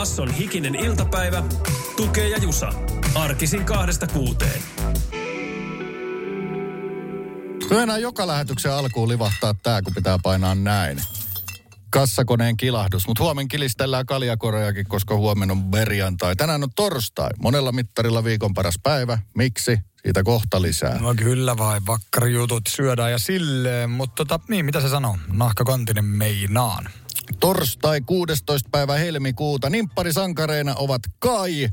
Basson hikinen iltapäivä. Tukee ja Jusa. Arkisin kahdesta kuuteen. Enää joka lähetyksen alkuun livahtaa tää, kun pitää painaa näin. Kassakoneen kilahdus, mutta huomen kilistellään kaljakorejakin, koska huomenna on perjantai. Tänään on torstai. Monella mittarilla viikon paras päivä. Miksi? Siitä kohta lisää. No kyllä vai, vakkarijutut syödään ja silleen, mutta tota, niin mitä se sanoo? Nahkakontinen meinaan. Torstai 16. päivä helmikuuta. Nimpparisankareina ovat Kai,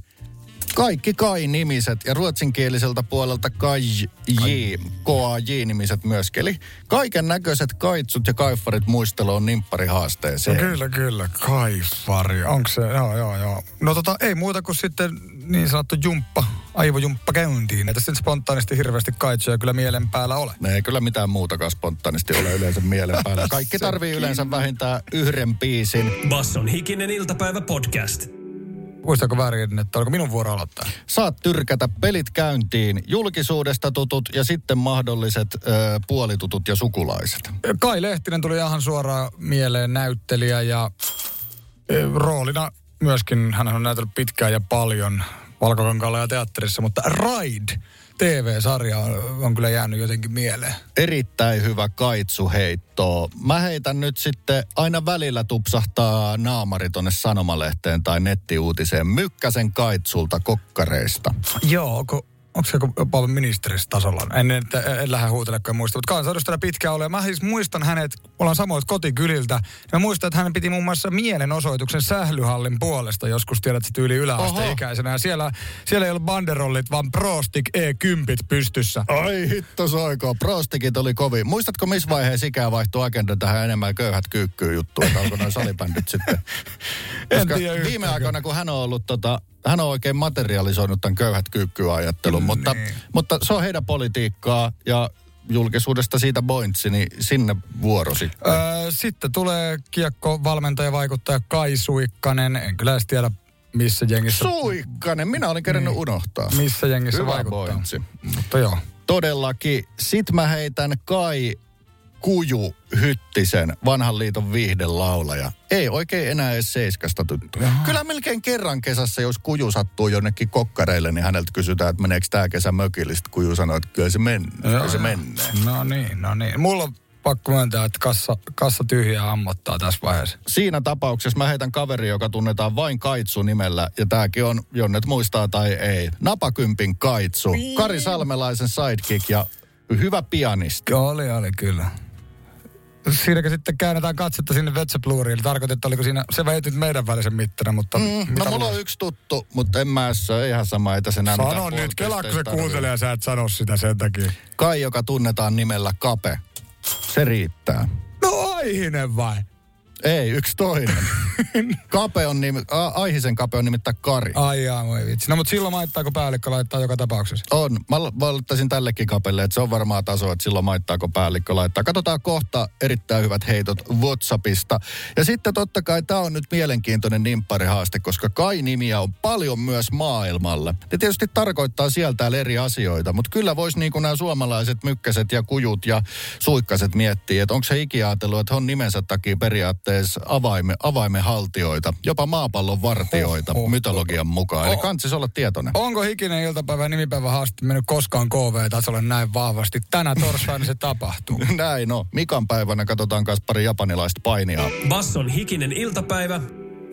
kaikki Kai-nimiset ja ruotsinkieliseltä puolelta Kai J, K-A-J-nimiset myöskin. Eli kaiken näköiset kaitsut ja kaiffarit muisteluun nimpparihaasteeseen. No kyllä, kyllä, kaifari. Onko se, joo, joo, joo. No tota, ei muuta kuin sitten niin sanottu jumppa, aivojumppa käyntiin. Ei tässä nyt spontaanisti hirveästi kaitsoja kyllä mielen päällä ole. Ne ei kyllä mitään muutakaan spontaanisti ole yleensä mielen päällä. Kaikki tarvii yleensä vähintään yhden biisin. Basson hikinen iltapäivä podcast. Muistaako väärin, että oliko minun vuoro aloittaa? Saat tyrkätä pelit käyntiin, julkisuudesta tutut ja sitten mahdolliset ö, puolitutut ja sukulaiset. Kai Lehtinen tuli ihan suoraan mieleen näyttelijä ja e, roolina myöskin, hän on näytellyt pitkään ja paljon Valkokankaalla ja teatterissa, mutta Ride TV-sarja on, on kyllä jäänyt jotenkin mieleen. Erittäin hyvä kaitsuheitto. Mä heitän nyt sitten, aina välillä tupsahtaa naamari tonne sanomalehteen tai nettiuutiseen Mykkäsen kaitsulta kokkareista. Joo, onko, onko se jopa ministeristasolla? En, en, en lähde huutelemaan muista, mutta kansanedustajana pitkään ole. Mä siis muistan hänet, ollaan samoit kotikyliltä. Mä muistan, että hän piti muun muassa mielenosoituksen sählyhallin puolesta joskus, tiedät se tyyli yläasteikäisenä. Ja siellä, siellä ei ollut banderollit, vaan Prostik E10 pystyssä. Ai hitto soiko, prostikit oli kovin. Muistatko missä vaiheessa ikää vaihtui agenda tähän enemmän köyhät kyykkyy juttuun, että alkoi noin salibändit sitten? En Koska tiedä viime aikoina, kun hän on ollut tota, hän on oikein materialisoinut tämän köyhät kyykkyajattelun, mutta, Niin. mutta se on heidän politiikkaa ja julkisuudesta siitä pointsi, niin sinne vuorosi. Öö, sitten tulee kiekko valmentaja vaikuttaja Kai Suikkanen. En kyllä edes tiedä, missä jengissä, Suikkanen, minä olin kerännyt unohtaa. missä jengissä Hyvä vaikuttaa. pointsi. Mutta joo. Todellakin. Sit mä heitän Kai Kuju Hyttisen, vanhan liiton viihdelaulaja. Ei oikein enää edes seiskasta tuttu. Kyllä melkein kerran kesässä, jos Kuju sattuu jonnekin kokkareille, niin häneltä kysytään, että meneekö tämä kesä mökille. Sitten Kuju sanoo, että kyllä se menee. Kyllä se menee. No niin, no niin. Mulla on pakko myöntää, että kassa, kassa tyhjää ammottaa tässä vaiheessa. Siinä tapauksessa mä heitän kaveri, joka tunnetaan vain Kaitsu nimellä, ja tääkin on, Jonnet muistaa tai ei, Napakympin Kaitsu, Kari Salmelaisen sidekick ja hyvä pianisti. Joo, oli, oli kyllä. Siinäkin sitten käännetään katsetta sinne Vetsepluuriin. Tarkoitin, että oliko siinä, se väitit meidän välisen mittana, mutta... Mm, no mulla on yksi tuttu, mutta en mä se on ihan sama, että se näin Sano nyt, kelaako se kuuntelee ja sä et sano sitä sen takia. Kai, joka tunnetaan nimellä Kape. Se riittää. No Aihinen vai? Ei, yksi toinen. Kape on nimi, A- Aihisen Kape on nimittäin Kari. Ai jaa, voi vitsi. No mutta silloin maittaako päällikkö laittaa joka tapauksessa? On. Mä valittaisin tällekin kapelle, että se on varmaan taso, että silloin maittaako päällikkö laittaa. Katsotaan kohta erittäin hyvät heitot Whatsappista. Ja sitten totta kai tämä on nyt mielenkiintoinen nimpparihaaste, koska Kai-nimiä on paljon myös maailmalla. Ne tietysti tarkoittaa sieltä täällä eri asioita, mutta kyllä voisi niin kuin nämä suomalaiset mykkäset ja kujut ja suikkaset miettiä, että onko se ikinä ajatellut, että on nimensä takia periaatteessa avaime, avaimenhaltijoita, jopa maapallon vartioita Oho. mytologian mukaan. Eli Oho. kantsis olla tietoinen. Onko hikinen iltapäivä ja nimipäivä haaste mennyt koskaan KV-tasolle näin vahvasti? Tänä torstaina se tapahtuu. Näin no. Mikan päivänä katsotaan myös pari japanilaista painia. Basson hikinen iltapäivä.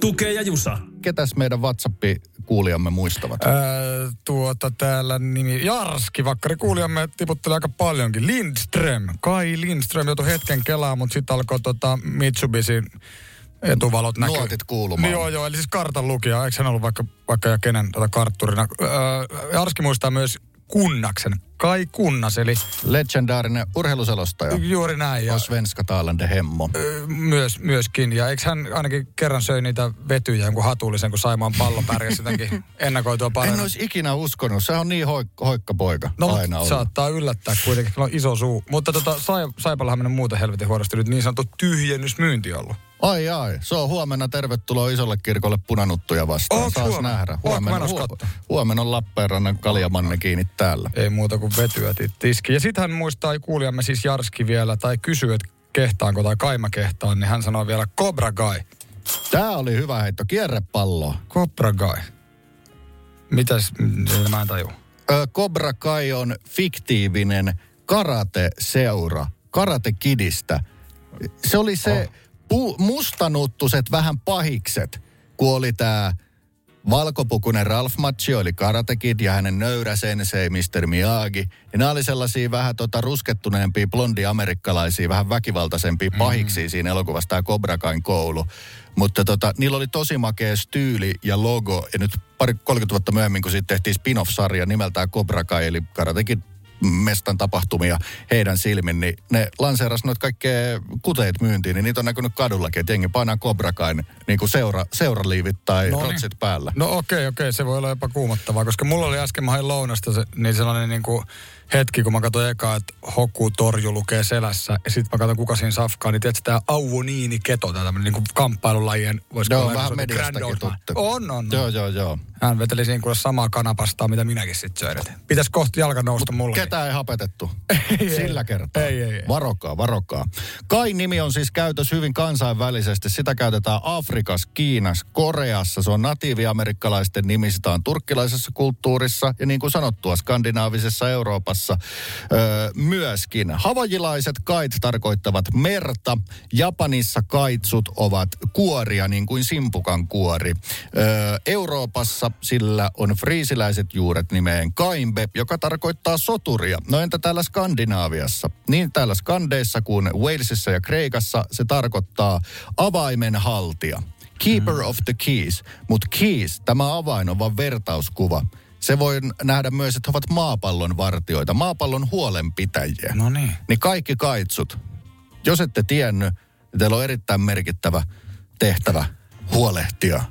Tukee ja Jusa. Ketäs meidän WhatsApp-kuulijamme muistavat? Öö, tuota täällä nimi Jarski, vakkari kuulijamme tiputtelee aika paljonkin. Lindström, Kai Lindström joutui hetken kelaa, mutta sitten alkoi tota Mitsubisin etuvalot näkyy. Nuotit kuulumaan. Joo, joo, eli siis kartan lukija. Eikö hän ollut vaikka, vaikka ja kenen tota kartturina? Öö, Jarski muistaa myös Kunnaksen Kai Kunnas, eli Legendaarinen urheiluselostaja. juuri näin. Ja, Svenska Talande Hemmo. myös, myöskin. Ja eikö hän ainakin kerran söi niitä vetyjä jonkun hatullisen, kun Saimaan pallo pärjäsi jotenkin ennakoitua En paremmin. olisi ikinä uskonut. Se on niin hoik- hoikka poika No, aina ollut. saattaa yllättää kuitenkin, on iso suu. Mutta tota, sai, Saipallahan mennyt muuten helvetin huonosti nyt niin sanottu tyhjennysmyynti ollut. Ai ai, se on huomenna tervetuloa isolle kirkolle punanuttuja vastaan. Ootko Saas huomenna? nähdä. Huomenna, menossa huo- katsoa? huomenna on Lappeenrannan kaljamanne kiinni täällä. Ei muuta kuin vetyä tiski. Ja sitten hän muistaa kuulijamme siis Jarski vielä, tai kysyy, että kehtaanko tai kaima kehtaan, niin hän sanoi vielä Cobra Guy. Tää oli hyvä heitto. Kierrepallo. Cobra Guy. Mitäs, mä en tajua. Ö, Cobra Kai on fiktiivinen karate-seura. Karate Kidistä. Se oli se pu- mustanuttuset vähän pahikset, kun oli tää valkopukunen Ralph Macchio, eli Karate Kid, ja hänen nöyrä sensei Mr. Miyagi. Ja nämä oli sellaisia vähän tota ruskettuneempia, blondi-amerikkalaisia, vähän väkivaltaisempia pahiksi siinä elokuvassa, tämä Cobra Kain koulu. Mutta tota, niillä oli tosi makea styyli ja logo, ja nyt pari 30 vuotta myöhemmin, kun siitä tehtiin spin-off-sarja nimeltään Cobra Kai, eli Karate Kid mestan tapahtumia heidän silmin, niin ne lanseeras noita kaikkea kuteet myyntiin, niin niitä on näkynyt kadullakin, että jengi painaa Cobra Kain niin kuin seura, seuraliivit tai No niin. rotsit päällä. No okei, okei, se voi olla jopa kuumottavaa, koska mulla oli äsken, mä hain lounasta se, niin sellainen niin kuin hetki, kun mä katsoin eka, että Hoku Torju lukee selässä, ja sitten mä katson kuka siinä safkaa, niin tiedätkö tämä Auvoniini Keto, tämä tämmöinen niin kamppailulajien, voisiko olla vähän mediastakin tuttu. On, on, Joo, joo, joo. Hän veteli siinä kuule samaa kanapastaa, mitä minäkin sitten söin. Et Pitäis kohta jalka nousta mulla. Ketä ei hapetettu? Sillä ei. kertaa. Ei, ei, ei. Varokaa, varokaa. Kain nimi on siis käytössä hyvin kansainvälisesti. Sitä käytetään Afrikassa, Kiinassa, Koreassa. Se on natiiviamerikkalaisten nimi. Sitä on turkkilaisessa kulttuurissa ja niin kuin sanottua skandinaavisessa Euroopassa öö, myöskin. Havajilaiset kait tarkoittavat merta. Japanissa kaitsut ovat kuoria niin kuin simpukan kuori. Öö, Euroopassa sillä on friisiläiset juuret nimeen kaimbe, joka tarkoittaa soturia. No entä täällä Skandinaaviassa? Niin täällä Skandeissa kuin Walesissa ja Kreikassa se tarkoittaa avaimen haltija. Keeper of the keys. Mutta keys, tämä avain on vain vertauskuva. Se voi nähdä myös, että he ovat maapallon vartioita, maapallon huolenpitäjiä. No niin. Niin kaikki kaitsut, jos ette tiennyt, niin teillä on erittäin merkittävä tehtävä huolehtia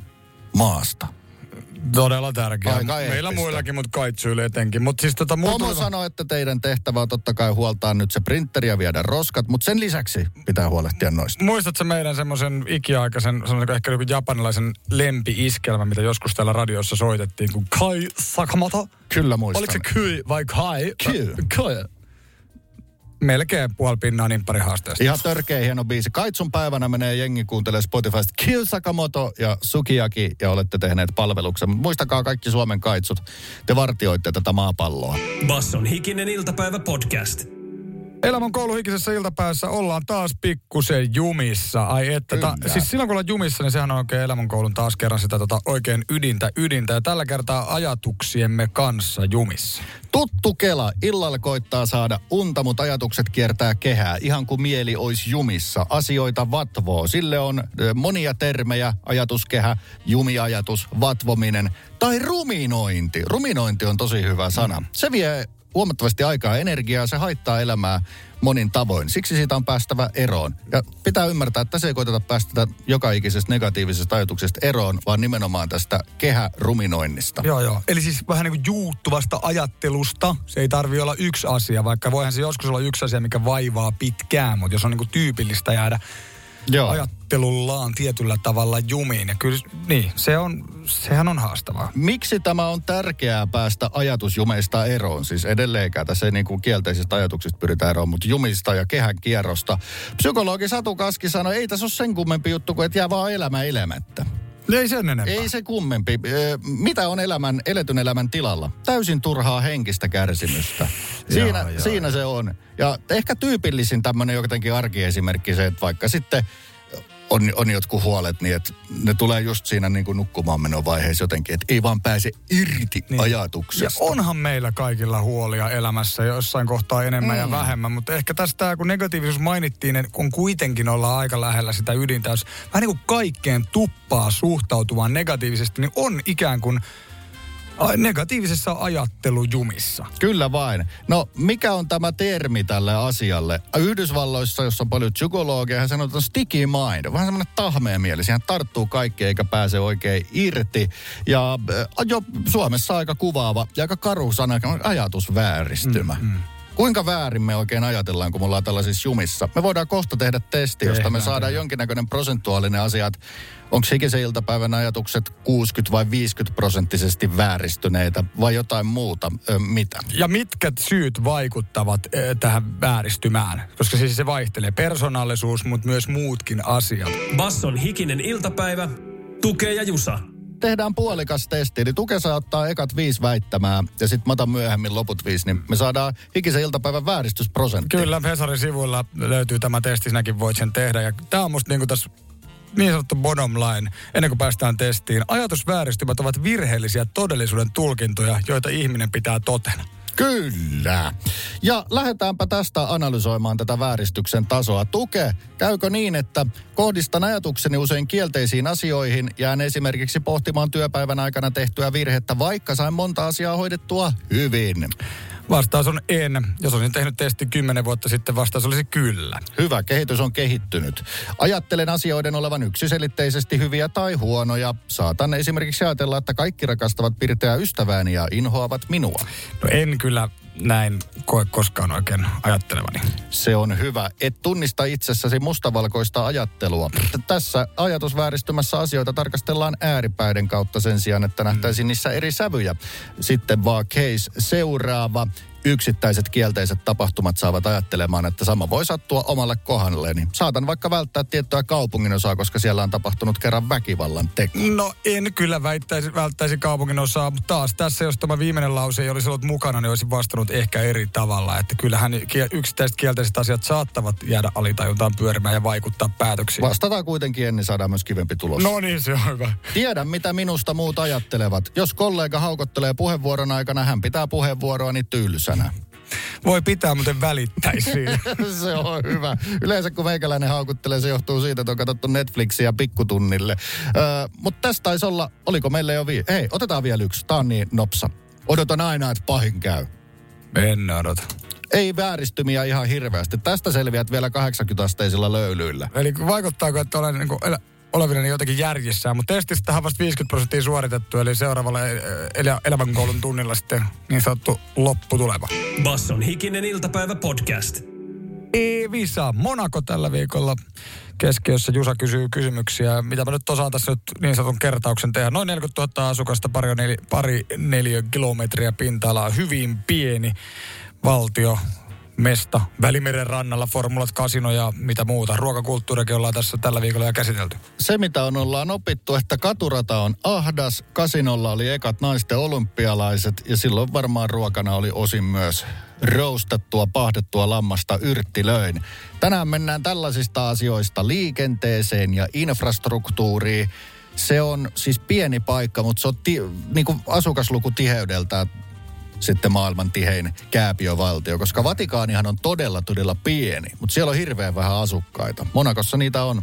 maasta. Todella tärkeä. Aika Meillä eeppistä. muillakin, mutta kaitsyille etenkin. Mutta siis tota, Pomo tuli- sanoi, että teidän tehtävä on totta kai huoltaa nyt se printeri ja viedä roskat, mutta sen lisäksi pitää huolehtia noista. Muistatko meidän semmoisen ikiaikaisen, sanotaanko ehkä joku japanilaisen lempi-iskelmä, mitä joskus täällä radiossa soitettiin, kun Kai Sakamoto? Kyllä muistan. Oliko se Kyi vai Kai? Kyi. Kyi. Melkein puoli pinnaa nimpparihaasteesta. Ihan törkeä hieno biisi. Kaitsun päivänä menee jengi kuuntelee Spotifysta Kill Sakamoto ja Sukiyaki ja olette tehneet palveluksen. Muistakaa kaikki Suomen kaitsut. Te vartioitte tätä maapalloa. Basson hikinen iltapäivä podcast. Elämän kouluhikisessä iltapäivässä ollaan taas pikkusen jumissa. Ai että, ta, Kyllä. siis silloin kun ollaan jumissa, niin sehän on oikein elämän koulun taas kerran sitä tota, oikein ydintä ydintä. Ja tällä kertaa ajatuksiemme kanssa jumissa. Tuttu Kela. Illalla koittaa saada unta, mutta ajatukset kiertää kehää. Ihan kuin mieli olisi jumissa. Asioita vatvoo. Sille on monia termejä. Ajatuskehä, jumiajatus, vatvominen tai ruminointi. Ruminointi on tosi hyvä sana. Se vie huomattavasti aikaa ja energiaa. Se haittaa elämää monin tavoin. Siksi siitä on päästävä eroon. Ja pitää ymmärtää, että tässä ei koiteta päästä joka ikisestä negatiivisesta ajatuksesta eroon, vaan nimenomaan tästä kehäruminoinnista. Joo, joo. Eli siis vähän niin kuin juuttuvasta ajattelusta. Se ei tarvi olla yksi asia, vaikka voihan se joskus olla yksi asia, mikä vaivaa pitkään. Mutta jos on niin kuin tyypillistä jäädä Joo. Ajattelullaan tietyllä tavalla jumiin. Ja kyllä, niin, se on, sehän on haastavaa. Miksi tämä on tärkeää päästä ajatusjumeista eroon? Siis edelleenkään tässä ei niin kuin kielteisistä ajatuksista pyritä eroon, mutta jumista ja kehän kierrosta. Psykologi Satu Kaski sanoi, ei tässä ole sen kummempi juttu kuin, että jää vaan elämä elämättä. Ei sen enempää. Ei se kummempi. Mitä on elämän, eletyn elämän tilalla? Täysin turhaa henkistä kärsimystä. Siinä, Joo, joo. siinä se on. Ja ehkä tyypillisin tämmöinen jotenkin arkiesimerkki se, että vaikka sitten on, on jotkut huolet, niin että ne tulee just siinä niin kuin nukkumaan menon vaiheessa jotenkin, että ei vaan pääse irti niin. Ja ajatuksesta. onhan meillä kaikilla huolia elämässä jossain kohtaa enemmän mm. ja vähemmän, mutta ehkä tästä kun negatiivisuus mainittiin, niin kun kuitenkin ollaan aika lähellä sitä ydintä, jos vähän niin kuin kaikkeen tuppaa suhtautumaan negatiivisesti, niin on ikään kuin negatiivisessa ajattelujumissa. Kyllä vain. No, mikä on tämä termi tälle asialle? Yhdysvalloissa, jossa on paljon psykologia, hän on sticky mind. Vähän semmoinen tahmeen mieli. Siihen tarttuu kaikki eikä pääse oikein irti. Ja jo Suomessa aika kuvaava ja aika karu sana, ajatusvääristymä. Mm, mm. Kuinka väärin me oikein ajatellaan, kun me ollaan tällaisissa jumissa? Me voidaan kohta tehdä testi, josta me saadaan jonkinnäköinen prosentuaalinen asia, että onko hikisen iltapäivän ajatukset 60 vai 50 prosenttisesti vääristyneitä vai jotain muuta? Ö, mitä? Ja mitkä syyt vaikuttavat ö, tähän vääristymään? Koska siis se vaihtelee persoonallisuus, mutta myös muutkin asiat. Basson hikinen iltapäivä, tukee ja jusa. Tehdään puolikas testi, eli Tuke saa ottaa ekat viisi väittämää ja sitten mä otan myöhemmin loput viisi, niin me saadaan hikisen iltapäivän vääristysprosentti. Kyllä, Hesarin sivuilla löytyy tämä testi, sinäkin voit sen tehdä. Ja tämä on musta niinku tässä niin sanottu bottom line, ennen kuin päästään testiin. Ajatusvääristymät ovat virheellisiä todellisuuden tulkintoja, joita ihminen pitää totena. Kyllä. Ja lähdetäänpä tästä analysoimaan tätä vääristyksen tasoa. Tuke, käykö niin, että kohdistan ajatukseni usein kielteisiin asioihin, jään esimerkiksi pohtimaan työpäivän aikana tehtyä virhettä, vaikka sain monta asiaa hoidettua hyvin? Vastaus on en. Jos olisin tehnyt testi kymmenen vuotta sitten, vastaus olisi kyllä. Hyvä, kehitys on kehittynyt. Ajattelen asioiden olevan yksiselitteisesti hyviä tai huonoja. Saatan esimerkiksi ajatella, että kaikki rakastavat pirteää ystävääni ja inhoavat minua. No en kyllä näin koe koskaan oikein ajattelevani. Se on hyvä. Et tunnista itsessäsi mustavalkoista ajattelua. Tässä ajatusvääristymässä asioita tarkastellaan ääripäiden kautta sen sijaan, että nähtäisiin niissä eri sävyjä. Sitten vaan case seuraava yksittäiset kielteiset tapahtumat saavat ajattelemaan, että sama voi sattua omalle kohdalle. Niin saatan vaikka välttää tiettyä kaupungin osaa, koska siellä on tapahtunut kerran väkivallan teko. No en kyllä väittäisi, välttäisi kaupungin osaa, mutta taas tässä, jos tämä viimeinen lause ei olisi ollut mukana, niin olisin vastannut ehkä eri tavalla. Että kyllähän yksittäiset kielteiset asiat saattavat jäädä alitajuntaan pyörimään ja vaikuttaa päätöksiin. Vastataan kuitenkin ennen saadaan myös kivempi tulos. No niin, se on hyvä. Tiedän, mitä minusta muut ajattelevat. Jos kollega haukottelee puheenvuoron aikana, hän pitää puheenvuoroani tylsä tylsänä. Voi pitää, muuten välittäisi se on hyvä. Yleensä kun meikäläinen haukuttelee, se johtuu siitä, että on katsottu Netflixiä pikkutunnille. Öö, Mutta tästä taisi olla, oliko meille jo vi... Hei, otetaan vielä yksi. Tää on niin nopsa. Odotan aina, että pahin käy. En odota. Ei vääristymiä ihan hirveästi. Tästä selviät vielä 80-asteisilla löylyillä. Eli vaikuttaako, että olen niin kuin olevina jotenkin järjissä, mutta testistä on vasta 50 prosenttia suoritettu, eli seuraavalla el- elävän koulun tunnilla sitten niin sanottu lopputuleva. Basson hikinen iltapäivä podcast. E-visa Monaco tällä viikolla keskiössä. Jusa kysyy kysymyksiä. Mitä mä nyt osaan tässä nyt niin sanotun kertauksen tehdä. Noin 40 000 asukasta, pari, neli, pari neljä kilometriä pinta-alaa. Hyvin pieni valtio mesta, Välimeren rannalla, formulat, kasino ja mitä muuta. Ruokakulttuurikin ollaan tässä tällä viikolla jo käsitelty. Se, mitä on ollaan opittu, että katurata on ahdas, kasinolla oli ekat naisten olympialaiset ja silloin varmaan ruokana oli osin myös roustattua, pahdettua lammasta yrttilöin. Tänään mennään tällaisista asioista liikenteeseen ja infrastruktuuriin. Se on siis pieni paikka, mutta se on ti, niin kuin asukasluku tiheydeltä sitten maailman tihein kääpiövaltio, koska Vatikaanihan on todella, todella pieni, mutta siellä on hirveän vähän asukkaita. Monakossa niitä on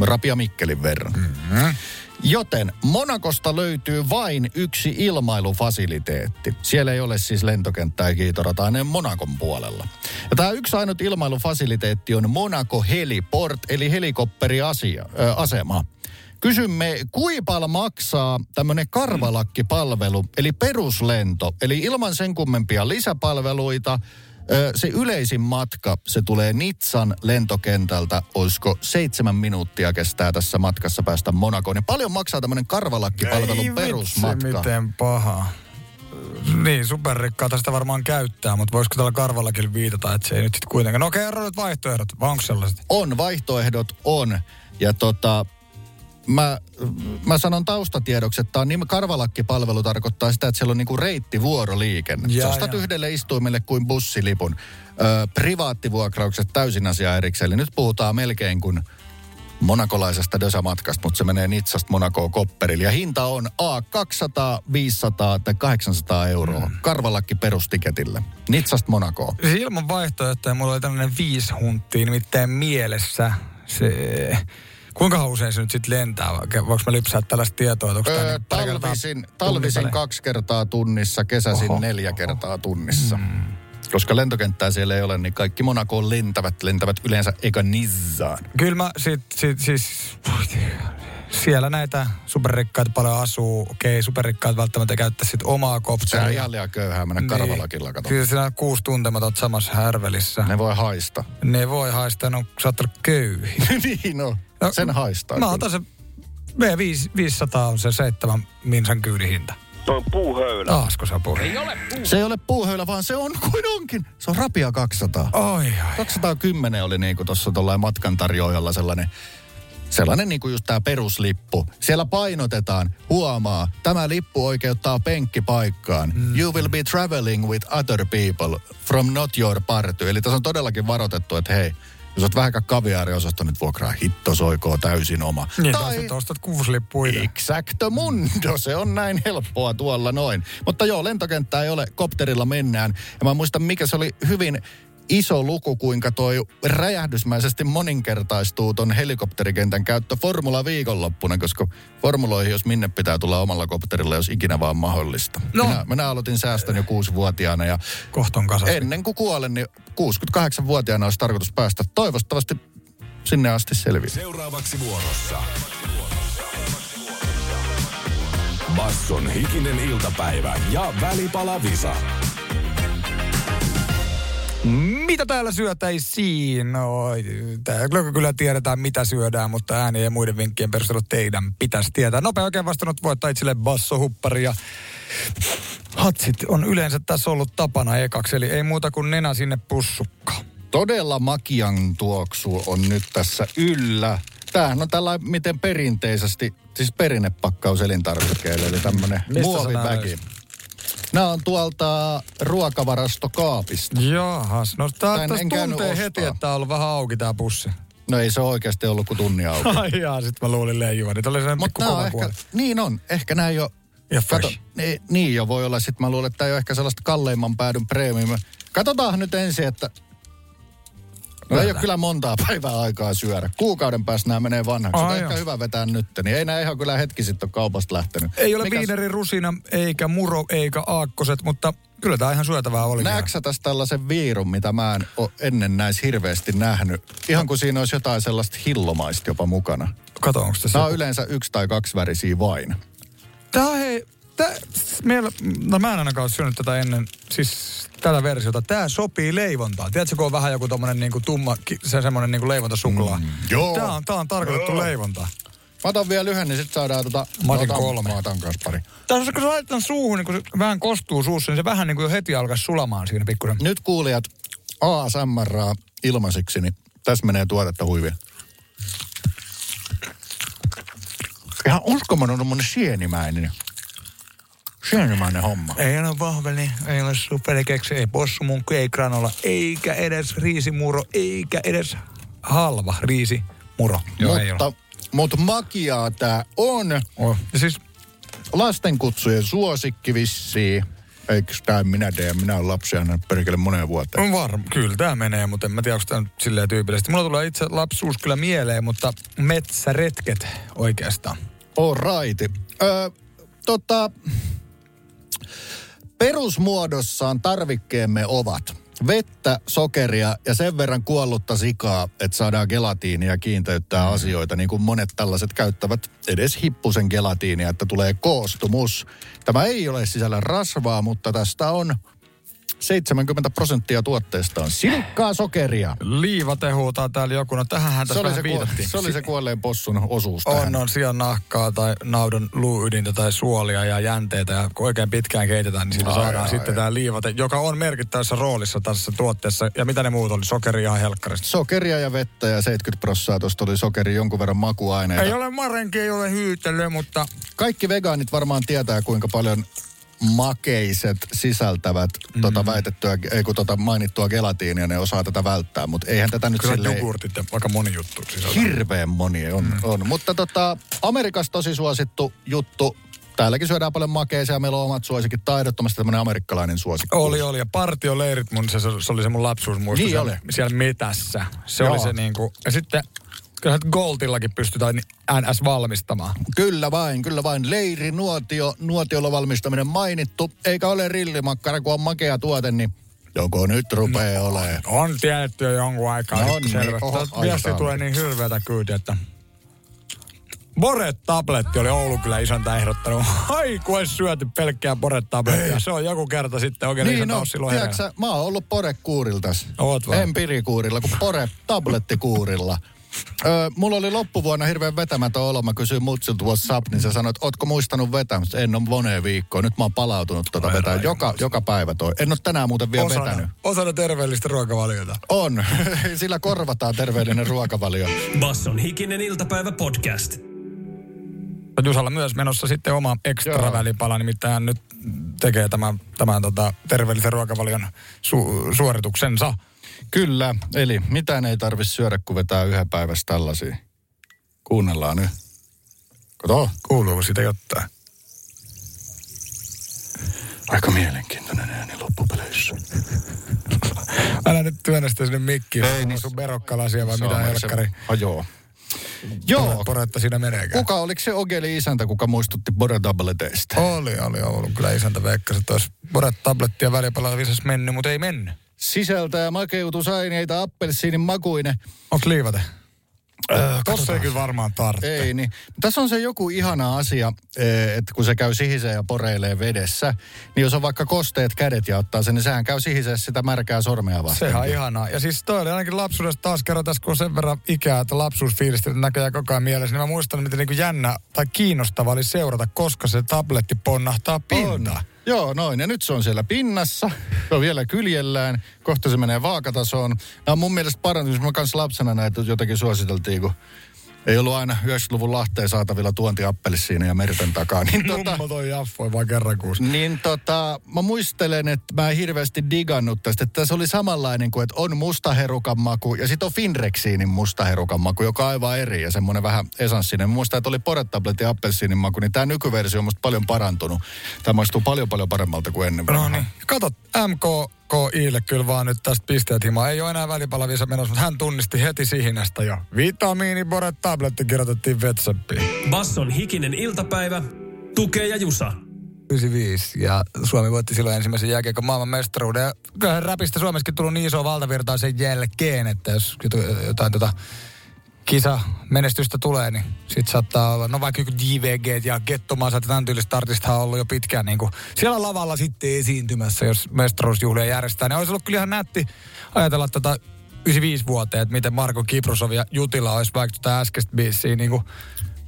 Rapia Mikkelin verran. Mm-hmm. Joten Monakosta löytyy vain yksi ilmailufasiliteetti. Siellä ei ole siis lentokenttää ja kiitorataa Monakon puolella. Ja tämä yksi ainut ilmailufasiliteetti on Monaco Heliport, eli helikopteriasema. Kysymme, kuinka maksaa tämmöinen karvalakkipalvelu, eli peruslento, eli ilman sen kummempia lisäpalveluita, se yleisin matka, se tulee Nitsan lentokentältä, olisiko seitsemän minuuttia kestää tässä matkassa päästä Monakoon. Ja paljon maksaa tämmöinen karvalakkipalvelu Ei perusmatka. Vitsi, miten paha. Niin, superrikkaa tästä varmaan käyttää, mutta voisiko tällä karvallakin viitata, että se ei nyt sitten kuitenkaan... No kerro nyt vaihtoehdot, vai onko sellaiset? On, vaihtoehdot on. Ja tota, mä, mä sanon taustatiedoksi, että tämä karvalakkipalvelu tarkoittaa sitä, että siellä on niinku reittivuoroliikenne. Ja, Sä ostat ja. yhdelle istuimelle kuin bussilipun. Ö, privaattivuokraukset täysin asia erikseen. Eli nyt puhutaan melkein kuin monakolaisesta dösamatkasta, mutta se menee Nitsasta Monakoon kopperille. Ja hinta on A 200, 500 tai 800 euroa. Mm. Karvalakki perustiketille. Nitsasta Monakoon. Siis ilman vaihtoehtoja mulla oli tämmöinen viisi hunttia nimittäin mielessä. Se Kuinka usein se nyt sitten lentää? Voinko mä lipsää tällaista tietoa? Onko Öö, niin talvisin, talvisin kaksi kertaa tunnissa, kesäsin Oho, neljä oho. kertaa tunnissa. Mm. Koska lentokenttää siellä ei ole, niin kaikki Monakoon lentävät, lentävät yleensä eka Nizzaan. Kyllä mä sit, sit, siis... Siellä näitä superrikkaita paljon asuu. Okei, superrikkaat välttämättä käyttää sit omaa Se on kopteria. ihan liian köyhää mennä Karvalakilla, kato. Kyllä siinä on kuusi tuntematot samassa härvelissä. Ne, voi haista. ne voi haistaa, no saattaa olla köyhiä. niin no, No, sen haistaa. Mä otan se V500 on se seitsemän minsan kyydin hinta. Toi on puuhöylä. Taasko sä puhut? Se ei ole puuhöylä, vaan se on kuin onkin. Se on rapia 200. Oi, oi. 210 oli niinku tuossa tuollain matkan tarjoajalla sellainen, sellainen niinku just tämä peruslippu. Siellä painotetaan, huomaa, tämä lippu oikeuttaa penkkipaikkaan. Mm. You will be traveling with other people from not your party. Eli tässä on todellakin varoitettu, että hei, jos olet vähän kaviaariosasto, nyt vuokraa hitto soikoo täysin oma. Niin, tai sitten ostat. Exacto mundo, se on näin helppoa tuolla noin. Mutta joo, lentokenttää ei ole, kopterilla mennään. Ja mä muistan, mikä se oli hyvin iso luku, kuinka toi räjähdysmäisesti moninkertaistuu ton helikopterikentän käyttö Formula viikonloppuna, koska formuloihin, jos minne pitää tulla omalla kopterilla, jos ikinä vaan mahdollista. No. Minä, minä aloitin säästön jo kuusivuotiaana ja Kohton ennen kuin kuolen, niin 68-vuotiaana olisi tarkoitus päästä toivottavasti sinne asti selviä. Seuraavaksi vuorossa. Basson hikinen iltapäivä ja välipala Visa. Mitä täällä syötäisiin? No, täällä kyllä tiedetään, mitä syödään, mutta ääni ja muiden vinkkien perusteella teidän pitäisi tietää. Nopea oikein vastannut voittaa itselle bassohuppari ja hatsit on yleensä tässä ollut tapana ekaksi, eli ei muuta kuin nenä sinne pussukkaan. todella makian tuoksu on nyt tässä yllä. Tämähän on tällä miten perinteisesti, siis perinnepakkaus elintarvikkeille, eli sä muoviväki. näet? Nämä on tuolta ruokavarastokaapista. Jahas, no tää, en käynyt tuntee heti, ostaa. että tää on ollut vähän auki tää pussi. No ei se oikeasti ollut kuin tunni auki. Ai jaa, sit mä luulin leijuva. Niin oli sellainen Mutta on ehkä, niin on, ehkä näin jo, Ja kato, fresh. niin, niin jo voi olla. Sitten mä luulen, että tämä ei ole ehkä sellaista kalleimman päädyn premium. Katsotaan nyt ensin, että No ei ole kyllä montaa päivää aikaa syödä. Kuukauden päästä nämä menee vanhaksi. Ai ehkä hyvä vetää nyt. Niin ei nämä ihan kyllä hetki sitten ole kaupasta lähtenyt. Ei ole Mikäs- viineri, rusina, eikä muro, eikä aakkoset, mutta kyllä tää ihan syötävää oli. Näetkö sä tästä tällaisen viirun, mitä mä en ole ennen näissä hirveästi nähnyt? Ihan kuin siinä olisi jotain sellaista hillomaista jopa mukana. Kato, onko tässä Nämä on yleensä yksi tai kaksi värisiä vain. On hei, tää, meillä, no mä en ainakaan syönyt tätä ennen, siis tätä versiota. Tää sopii leivontaan. Tiedätkö, kun on vähän joku tommonen niinku tumma, se semmonen niinku leivontasuklaa. Mm, joo. Tää on, tää on tarkoitettu leivontaan. Mä otan vielä yhden, niin sit saadaan tota... Mä otin otan- kolme. Mä otan kanssa pari. Tässä kun sä laitat tän suuhun, niin kun se vähän kostuu suussa, niin se vähän niin kuin jo heti alkaisi sulamaan siinä pikkusen. Nyt kuulijat ASMR ilmaisiksi, niin tässä menee tuotetta huivia. Ihan uskomaton tommonen sienimäinen. Sienimäinen homma. Ei ole vahveli, ei ole superkeksi, ei possumunkku, ei granola, eikä edes riisimuro, eikä edes halva riisimuro. Joo, mutta, mutta makiaa tää on. Oh. Ja siis Lastenkutsujen suosikki vissiin. Eikö tää minä tee? Minä olen lapsia aina perkele moneen vuoteen. On varma, kyllä tämä menee, mutta en mä tiedä, onko tämä nyt silleen tyypillisesti. Mulla tulee itse lapsuus kyllä mieleen, mutta metsäretket oikeastaan. All right. Öö, tota, perusmuodossaan tarvikkeemme ovat vettä, sokeria ja sen verran kuollutta sikaa, että saadaan gelatiinia kiinteyttää asioita, niin kuin monet tällaiset käyttävät edes hippusen gelatiinia, että tulee koostumus. Tämä ei ole sisällä rasvaa, mutta tästä on 70 prosenttia tuotteesta on silkkaa sokeria. Liivate huutaa täällä joku, no tähän Se tässä oli vähän se, kuo- viitattiin. se oli se kuolleen possun osuus On, tähän. on sian nahkaa tai naudan luuydintä tai suolia ja jänteitä ja kun oikein pitkään keitetään, niin siitä Ai, saadaan ai, sitten ai. tämä liivate, joka on merkittävässä roolissa tässä tuotteessa. Ja mitä ne muut oli? Sokeri ihan helkkarista. Sokeria ja vettä ja 70 prosenttia tuosta oli sokeri jonkun verran makuaineita. Ei ole marenki, ei ole hyytelyä, mutta Kaikki vegaanit varmaan tietää, kuinka paljon makeiset sisältävät mm. tota väitettyä, ei kun tota mainittua gelatiinia, ne osaa tätä välttää, mutta eihän tätä nyt kyllä silleen jogurtit ja vaikka moni juttu sisältää. hirveän moni on, mm. on. Mutta tota, Amerikassa tosi suosittu juttu. Täälläkin syödään paljon makeisia, meillä on omat suosikit, tai ehdottomasti tämmöinen amerikkalainen suosikki. Oli, oli. Ja partioleirit, mun, se, se oli se mun lapsuusmuisto Niin siellä, oli. siellä metässä. Se Joo. oli se niinku, ja sitten kyllä Goltillakin pystytään NS valmistamaan. Kyllä vain, kyllä vain. Leiri, nuotio, nuotiolla valmistaminen mainittu. Eikä ole rillimakkara, kun on makea tuote, niin joko nyt rupeaa no, olemaan. On tiedetty jo jonkun aikaa. No nyt niin, selvästi. oho, Viesti tulee niin hirveätä kyytiä, että... Boret-tabletti oli Oulu kyllä isäntä ehdottanut. Ai, kun olisi syöty pelkkää Boret-tablettia. Se on joku kerta sitten oikein Niin isäntä no, on silloin tiedätkö, mä oon ollut porekuurilla tässä. Oot vai? En pirikuurilla, kun pore tablettikuurilla. Öö, mulla oli loppuvuonna hirveän vetämätön olo. Mä kysyin mutsilta WhatsApp, niin se sanoi, että ootko muistanut vetämistä? En ole moneen viikkoon. Nyt mä oon palautunut tuota vetää joka, joka päivä toi. En ole tänään muuten vielä vetänyt. Osana, osana terveellistä ruokavaliota. On. Sillä korvataan terveellinen ruokavalio. Basson hikinen iltapäivä podcast. Jusalla myös menossa sitten oma ekstra välipala, nimittäin hän nyt tekee tämän, tämän tota, terveellisen ruokavalion su- suorituksensa. Kyllä, eli mitään ei tarvi syödä, kun vetää yhden päivässä tällaisia. Kuunnellaan nyt. Kato, Kuuluuko siitä jotain? aika mielenkiintoinen ääni loppupeleissä. Älä nyt työnnä sitä sinne mikkiin. Ei niin- sun verokkalasia vai mitä helkkari. Se, joo. Joo, Poretta siinä meneekään. kuka oliko se Ogeli isäntä, kuka muistutti Boretableteista? Oli, oli ollut kyllä isäntä veikkas, että olisi Boret tablettia ja välipalalla visas mennyt, mutta ei mennyt. Sisältää makeutusaineita, appelsiinin makuinen. Onks liivate? Tossa ei kyllä varmaan tarvitse. Ei niin. Tässä on se joku ihana asia, eh, että kun se käy sihisee ja poreilee vedessä, niin jos on vaikka kosteet kädet ja ottaa sen, niin sehän käy sihisee sitä märkää sormea vasten. Sehän on ihanaa. Ja siis toi oli ainakin lapsuudesta taas kerran tässä, kun on sen verran ikää, että lapsuusfiilistä näköjään koko ajan mielessä, niin mä muistan, miten niin jännä tai kiinnostava oli seurata, koska se tabletti ponnahtaa pintaan. Joo, noin. Ja nyt se on siellä pinnassa. Se on vielä kyljellään. Kohta se menee vaakatasoon. Nämä on mun mielestä parantunut. Mä kanssa lapsena näitä jotenkin suositeltiin, kun ei ollut aina 90-luvun Lahteen saatavilla tuontiappelisiina ja merten takaa. Niin, tota, Mummo toi jaffoi vaan kerran kuussa. niin tota, mä muistelen, että mä en hirveästi digannut tästä. Että tässä oli samanlainen kuin, että on mustaherukan maku ja sitten on Finrexiinin mustaherukan maku, joka on aivan eri ja semmoinen vähän esanssinen. Mä muistan, että oli Poret-tabletin ja appelsiinin maku, niin tämä nykyversio on musta paljon parantunut. Tämä maistuu paljon paljon paremmalta kuin ennen No niin. Kato, MKKIlle kyllä vaan nyt tästä pisteet himaa. Ei ole enää välipalavisa menossa, mutta hän tunnisti heti sihinästä jo. Vitamiini Boret tabletti kirjoitettiin Whatsappiin. Basson hikinen iltapäivä. Tukee ja Jusa. 95 ja Suomi voitti silloin ensimmäisen jääkiekon maailman mestaruuden. Ja kyllähän räpistä Suomessakin tullut niin iso valtavirtaa sen jälkeen, että jos jotain, jotain tota kisa menestystä tulee, niin sit saattaa olla, no vaikka JVG ja Gettomaasa ja tämän tyylistä artista on ollut jo pitkään niin kuin siellä lavalla sitten esiintymässä, jos mestaruusjuhlia järjestää. Niin olisi ollut kyllä ihan nätti ajatella tätä 95 vuoteen, että miten Marko Kiprosov ja Jutila olisi vaikka tätä äskeistä biisiä niin kuin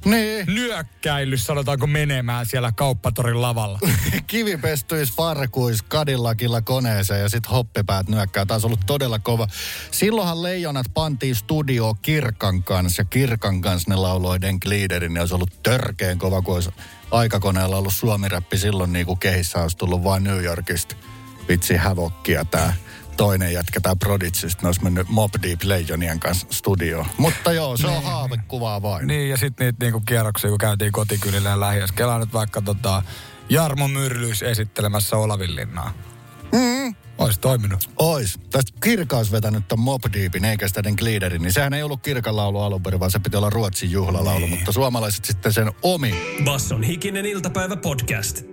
Niin, nyökkäillyt, sanotaanko menemään siellä kauppatorin lavalla. kivipestyis farkuis kadillakilla koneeseen ja sitten hoppipäät nyökkää. Taas ollut todella kova. Silloinhan leijonat pantiin studio Kirkan kanssa ja Kirkan kanssa ne lauloi Den Gliederin ja olisi ollut törkeen kova, kun olisi aikakoneella ollut suomiräppi silloin niin kuin kehissä olisi tullut vain New Yorkista. Vitsi hävokkia tää toinen jätkä, tää Prodigista, ne olisi mennyt Mob Deep Leijonien kanssa studioon. Mutta joo, se on haavekuvaa vain. Niin, ja sitten niitä niinku kierroksia, kun käytiin kotikylillä ja lähiössä. Kelaa nyt vaikka tota Jarmo Myrlyys esittelemässä Olavinlinnaa. Mm. Olisi toiminut. Ois. Tästä Kirka olisi vetänyt ton Mob Deepin, eikä sitä den Gliederin. Niin sehän ei ollut Kirkan laulu alun perin, vaan se piti olla Ruotsin juhlalaulu. Mutta suomalaiset sitten sen omi. Basson hikinen iltapäivä podcast.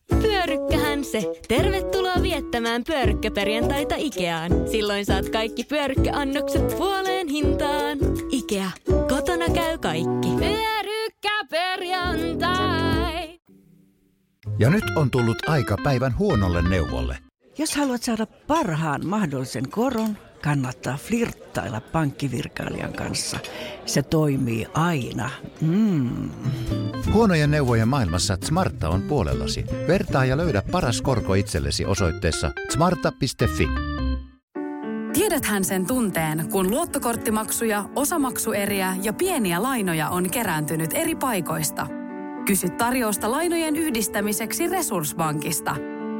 Pyörykkähän se. Tervetuloa viettämään pyörykkäperjantaita Ikeaan. Silloin saat kaikki pyörykkäannokset puoleen hintaan. Ikea. Kotona käy kaikki. Pyörykkäperjantai. Ja nyt on tullut aika päivän huonolle neuvolle. Jos haluat saada parhaan mahdollisen koron, kannattaa flirttailla pankkivirkailijan kanssa. Se toimii aina. Mm. Huonojen neuvojen maailmassa Smarta on puolellasi. Vertaa ja löydä paras korko itsellesi osoitteessa smarta.fi. Tiedäthän sen tunteen, kun luottokorttimaksuja, osamaksueriä ja pieniä lainoja on kerääntynyt eri paikoista. Kysy tarjousta lainojen yhdistämiseksi Resurssbankista.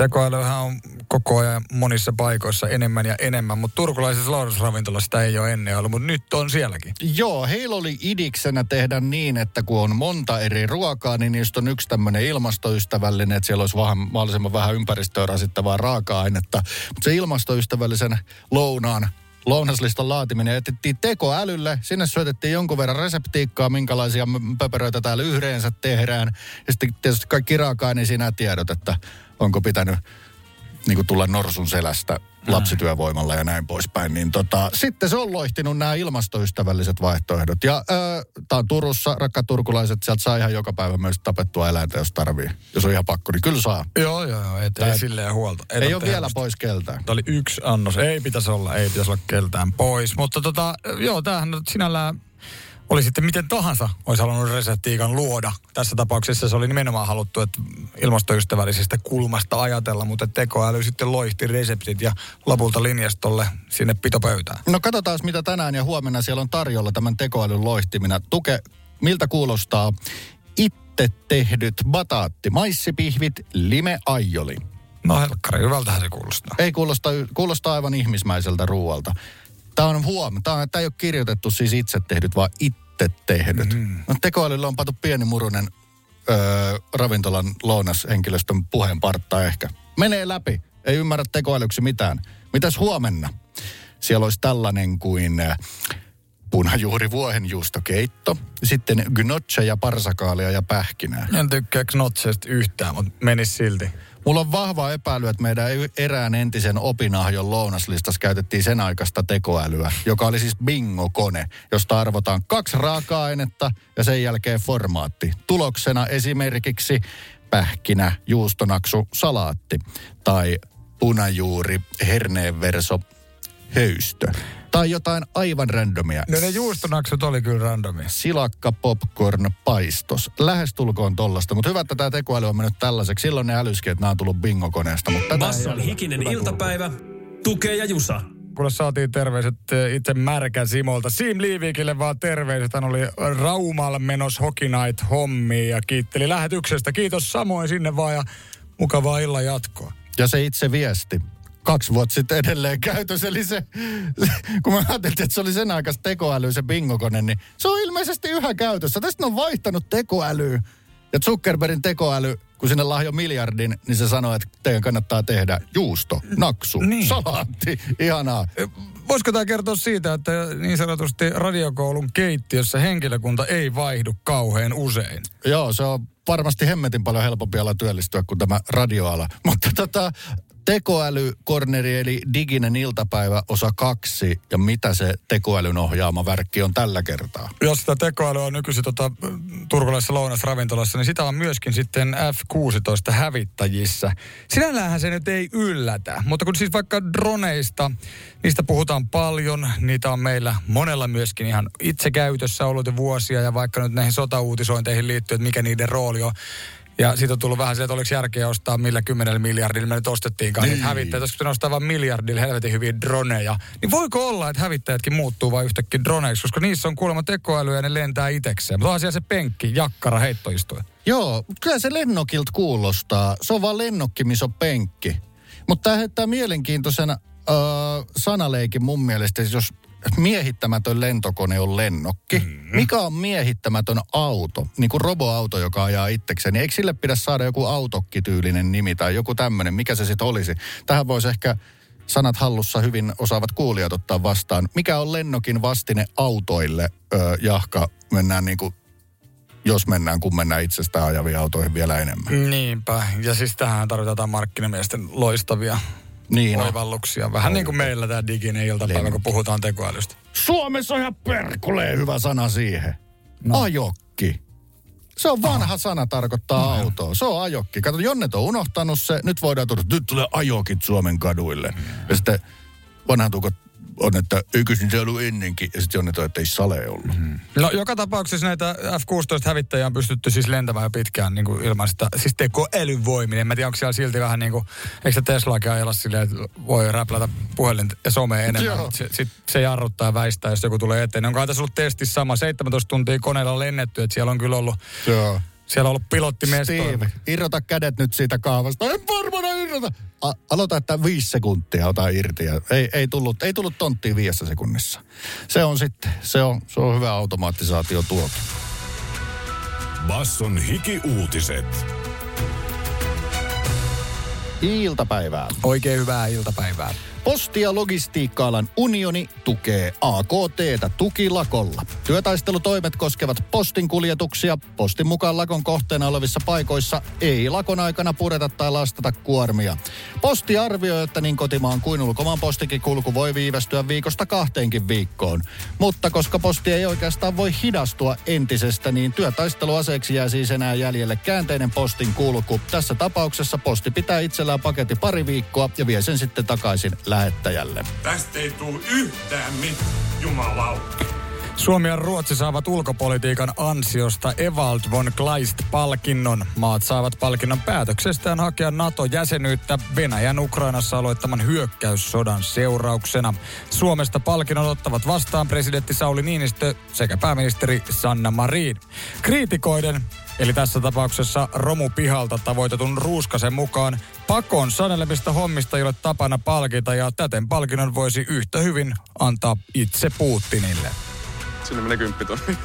Tekoälyhän on koko ajan monissa paikoissa enemmän ja enemmän, mutta turkulaisessa lounasravintolassa sitä ei ole ennen ollut, mutta nyt on sielläkin. Joo, heillä oli idiksenä tehdä niin, että kun on monta eri ruokaa, niin niistä on yksi tämmöinen ilmastoystävällinen, että siellä olisi vähän, mahdollisimman vähän ympäristöä rasittavaa raaka-ainetta. Mutta se ilmastoystävällisen lounaan lounaslistan laatiminen jätettiin tekoälylle. Sinne syötettiin jonkun verran reseptiikkaa, minkälaisia pöperöitä täällä yhdessä tehdään. Ja sitten tietysti kaikki raaka-aineisiin sinä tiedot, että onko pitänyt niin kuin tulla norsun selästä lapsityövoimalla ja näin poispäin. Niin tota, sitten se on loihtinut nämä ilmastoystävälliset vaihtoehdot. Ja tämä on Turussa, rakkaat turkulaiset, sieltä saa ihan joka päivä myös tapettua eläintä, jos tarvii. Jos on ihan pakko, niin kyllä saa. Joo, joo, joo. Et, ei silleen huolta. Et Ei ole vielä tehnyt pois keltään. Tämä oli yksi annos. Ei pitäisi olla, ei pitäisi olla keltään pois. Mutta tota, joo, tämähän sinällään oli sitten miten tahansa olisi halunnut reseptiikan luoda. Tässä tapauksessa se oli nimenomaan haluttu, että ilmastoystävällisestä kulmasta ajatella, mutta tekoäly sitten loihti reseptit ja lopulta linjastolle sinne pitopöytään. No katsotaan, mitä tänään ja huomenna siellä on tarjolla tämän tekoälyn loihtimina. Tuke, miltä kuulostaa itse tehdyt bataatti, maissipihvit, lime aioli. No helkkari, hyvältähän se kuulostaa. Ei kuulosta, kuulostaa aivan ihmismäiseltä ruoalta. Tämä on huom, tämä, ei ole kirjoitettu siis itse tehdyt, vaan itse tehdyt. Mm. No, tekoälyllä on patu pieni murunen öö, ravintolan lounashenkilöstön puheenpartta ehkä. Menee läpi, ei ymmärrä tekoälyksi mitään. Mitäs huomenna? Siellä olisi tällainen kuin punajuuri vuohenjuustokeitto, sitten gnocce ja parsakaalia ja pähkinää. En tykkää knotseesta yhtään, mutta menis silti. Mulla on vahva epäily, että meidän y- erään entisen opinahjon lounaslistassa käytettiin sen aikaista tekoälyä, joka oli siis bingo-kone, josta arvotaan kaksi raaka-ainetta ja sen jälkeen formaatti. Tuloksena esimerkiksi pähkinä, juustonaksu, salaatti tai punajuuri, herneenverso, höystö. Tai jotain aivan randomia. No ne juustonaksut oli kyllä randomia. Silakka, popcorn, paistos. Lähestulkoon tollasta, mutta hyvä, että tämä tekoäly on mennyt tällaiseksi. Silloin ne älyski, että nämä on tullut bingokoneesta. Mutta Basson hikinen Hyvä iltapäivä, tukee ja jusa. Kuule saatiin terveiset eh, itse Märkä Simolta. Sim Liivikille vaan terveiset. Hän oli Raumalla menos Hockey Night hommiin ja kiitteli lähetyksestä. Kiitos samoin sinne vaan ja mukavaa illan jatkoa. Ja se itse viesti. Kaksi vuotta sitten edelleen käytös, eli se, kun mä ajattelin, että se oli sen aikaista tekoäly, se bingokone, niin se on ilmeisesti yhä käytössä. Tästä on vaihtanut tekoälyä. Ja Zuckerbergin tekoäly, kun sinne lahjo miljardin, niin se sanoo, että teidän kannattaa tehdä juusto, naksu, Niin. salaatti. Ihanaa. Voisiko tämä kertoa siitä, että niin sanotusti radiokoulun keittiössä henkilökunta ei vaihdu kauhean usein? Joo, se on varmasti hemmetin paljon helpompi ala työllistyä kuin tämä radioala. Mutta tota, tekoälykorneri eli diginen iltapäivä osa kaksi ja mitä se tekoälyn ohjaama värkki on tällä kertaa. Jos sitä tekoälyä on nykyisin tota, turkulaisessa lounasravintolassa, niin sitä on myöskin sitten F-16 hävittäjissä. Sinällähän se nyt ei yllätä, mutta kun siis vaikka droneista, niistä puhutaan paljon, niitä on meillä monella myöskin ihan itse käytössä ollut jo vuosia ja vaikka nyt näihin sotauutisointeihin liittyy, että mikä niiden rooli on. Ja siitä on tullut vähän se, että oliko järkeä ostaa millä kymmenellä miljardilla me nyt ostettiinkaan niin. Hävittäjät. Olisiko pitänyt ostaa vain miljardilla helvetin hyviä droneja. Niin voiko olla, että hävittäjätkin muuttuu vain yhtäkkiä droneiksi, koska niissä on kuulemma tekoälyä ja ne lentää itsekseen. Mutta onhan siellä se penkki, jakkara, heittoistue. Joo, kyllä se lennokilta kuulostaa. Se on vaan lennokki, missä on penkki. Mutta tämä heittää mielenkiintoisen äh, sanaleikin mun mielestä, jos miehittämätön lentokone on lennokki. Mm-hmm. Mikä on miehittämätön auto? Niin kuin roboauto, joka ajaa itsekseen. Niin eikö sille pidä saada joku autokkityylinen nimi tai joku tämmöinen? Mikä se sitten olisi? Tähän voisi ehkä sanat hallussa hyvin osaavat kuulijat ottaa vastaan. Mikä on lennokin vastine autoille, öö, Jahka? Mennään niin kuin jos mennään, kun mennään itsestään ajaviin autoihin vielä enemmän. Niinpä. Ja siis tähän tarvitaan markkinamiesten loistavia Niin oivalluksia. Vähän niin kuin meillä tämä diginen iltapäivä, kun puhutaan tekoälystä. Suomessa on ihan perkuleen hyvä sana siihen. No. Ajokki. Se on vanha sana, tarkoittaa no, autoa. Se on ajokki. Kato, Jonnet on unohtanut se. Nyt voidaan tulla, nyt tulee ajokit Suomen kaduille. Ja sitten vanhan tukot on, että eikö niitä ollut ennenkin. Ja sitten Jonni toi, että ei sale ollut. Mm. No joka tapauksessa näitä F-16-hävittäjiä on pystytty siis lentämään jo pitkään niin kuin ilman sitä, siis tekoälyn voimin. En mä tiedä, onko siellä silti vähän niin kuin, eikö se Teslaakin ajella silleen, että voi räplätä puhelin ja somea enemmän. Joo. Se, sit se jarruttaa ja väistää, jos joku tulee eteen. Onkohan tässä ollut testi sama, 17 tuntia koneella lennetty, että siellä on kyllä ollut, Joo. Siellä on ollut pilottimestoilla. Steve, irrota kädet nyt siitä kaavasta. En varmana irrota. A- aloita, että viisi sekuntia ota irti. Ja ei, ei, tullut, ei tullut tonttia viidessä sekunnissa. Se on sitten, se on, se on hyvä automaattisaatio tuotu. Basson hiki-uutiset. Iltapäivää. Oikein hyvää iltapäivää. Posti- ja logistiikka-alan unioni tukee AKTtä tukilakolla. Työtaistelutoimet koskevat postin kuljetuksia. Postin mukaan lakon kohteena olevissa paikoissa ei lakon aikana pureta tai lastata kuormia. Posti arvioi, että niin kotimaan kuin ulkomaan postikin kulku voi viivästyä viikosta kahteenkin viikkoon. Mutta koska posti ei oikeastaan voi hidastua entisestä, niin työtaisteluaseeksi jää siis enää jäljelle käänteinen postin kulku. Tässä tapauksessa posti pitää itsellään paketti pari viikkoa ja vie sen sitten takaisin lähettäjälle. Tästä ei tule yhtään mitään, jumalauta. Suomi ja Ruotsi saavat ulkopolitiikan ansiosta Evald von Kleist-palkinnon. Maat saavat palkinnon päätöksestään hakea NATO-jäsenyyttä Venäjän Ukrainassa aloittaman hyökkäyssodan seurauksena. Suomesta palkinnon ottavat vastaan presidentti Sauli Niinistö sekä pääministeri Sanna Marin. Kriitikoiden Eli tässä tapauksessa romupihalta tavoitetun ruuskasen mukaan pakon sanelemista hommista ei ole tapana palkita ja täten palkinnon voisi yhtä hyvin antaa itse Putinille. Sinne menee kymppitonni.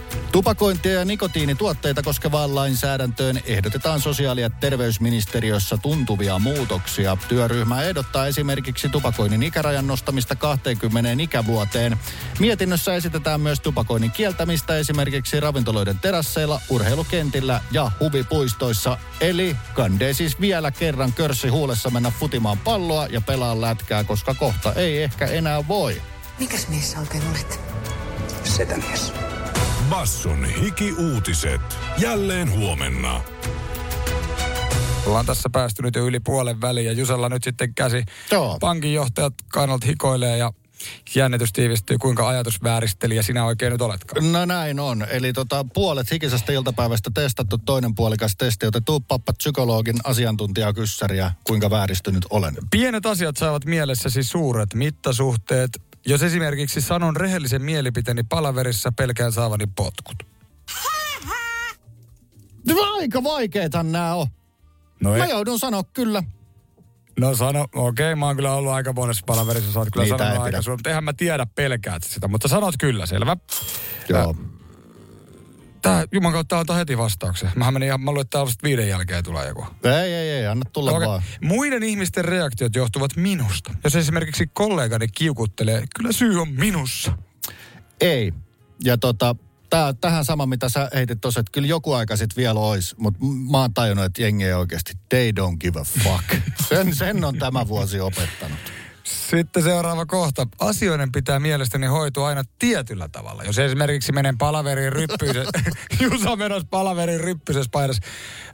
Tupakointia ja nikotiinituotteita koskevaan lainsäädäntöön ehdotetaan sosiaali- ja terveysministeriössä tuntuvia muutoksia. Työryhmä ehdottaa esimerkiksi tupakoinnin ikärajan nostamista 20 ikävuoteen. Mietinnössä esitetään myös tupakoinnin kieltämistä esimerkiksi ravintoloiden terasseilla, urheilukentillä ja huvipuistoissa. Eli kandee siis vielä kerran körssi huulessa mennä futimaan palloa ja pelaa lätkää, koska kohta ei ehkä enää voi. Mikäs mies sä oikein olet? Setämies. Basson hiki-uutiset. Jälleen huomenna. Ollaan tässä päästy nyt jo yli puolen väliin ja Jusella nyt sitten käsi. Joo. Pankinjohtajat kannalta hikoilee ja jännitys tiivistyy, kuinka ajatus vääristeli ja sinä oikein nyt oletkaan. No näin on. Eli tota, puolet hikisestä iltapäivästä testattu, toinen puolikas testi, joten tuu pappa psykologin asiantuntijakyssäriä, kuinka vääristynyt olen. Pienet asiat saavat mielessäsi suuret mittasuhteet. Jos esimerkiksi sanon rehellisen mielipiteeni palaverissa, pelkään saavani potkut. Aika vaikeethan nämä on. No Mä joudun sanoa kyllä. No sano, okei, mä oon kyllä ollut aika monessa palaverissa, sä oot kyllä Niitä sanonut aika sun, mutta eihän mä tiedä pelkäät sitä, mutta sanot kyllä, selvä. Joo. Tää, Juman kautta antaa heti vastauksen. Mähän menin ihan, mä luulen, että tää vasta viiden jälkeen tulee joku. Ei, ei, ei, anna tulla Okei. vaan. Muiden ihmisten reaktiot johtuvat minusta. Jos esimerkiksi kollegani kiukuttelee, kyllä syy on minussa. Ei. Ja tota, tää, tähän sama, mitä sä heitit tuossa, että kyllä joku aika sit vielä ois, mutta mä oon tajunnut, että jengi ei oikeasti, they don't give a fuck. Sen, sen on tämä vuosi opettanut. Sitten seuraava kohta. Asioiden pitää mielestäni hoitua aina tietyllä tavalla. Jos esimerkiksi menen palaverin ryppyisen, Jusa menossa palaverin ryppysessä paidassa,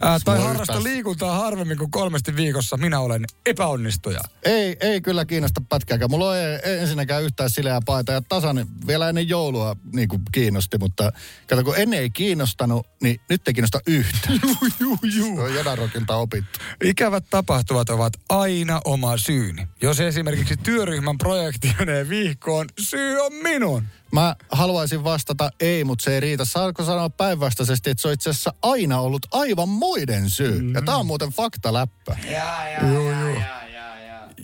ää, tai harrasta liikuntaa harvemmin kuin kolmesti viikossa, minä olen epäonnistuja. Ei, ei kyllä kiinnosta pätkääkään. Mulla on ei, ensinnäkään yhtään sileää paita ja tasan vielä ennen joulua niin kuin kiinnosti, mutta kato kun ennen ei kiinnostanut, niin nyt ei kiinnosta yhtään. Juu, juu, juu. Se on opittu. Ikävät tapahtuvat ovat aina oma syyni. Jos esimerkiksi työryhmän projekti menee vihkoon, syy on minun. Mä haluaisin vastata ei, mutta se ei riitä. Saako sanoa päinvastaisesti, että se on itse asiassa aina ollut aivan muiden syy. Mm. Ja tää on muuten faktaläppä. Juu, juu.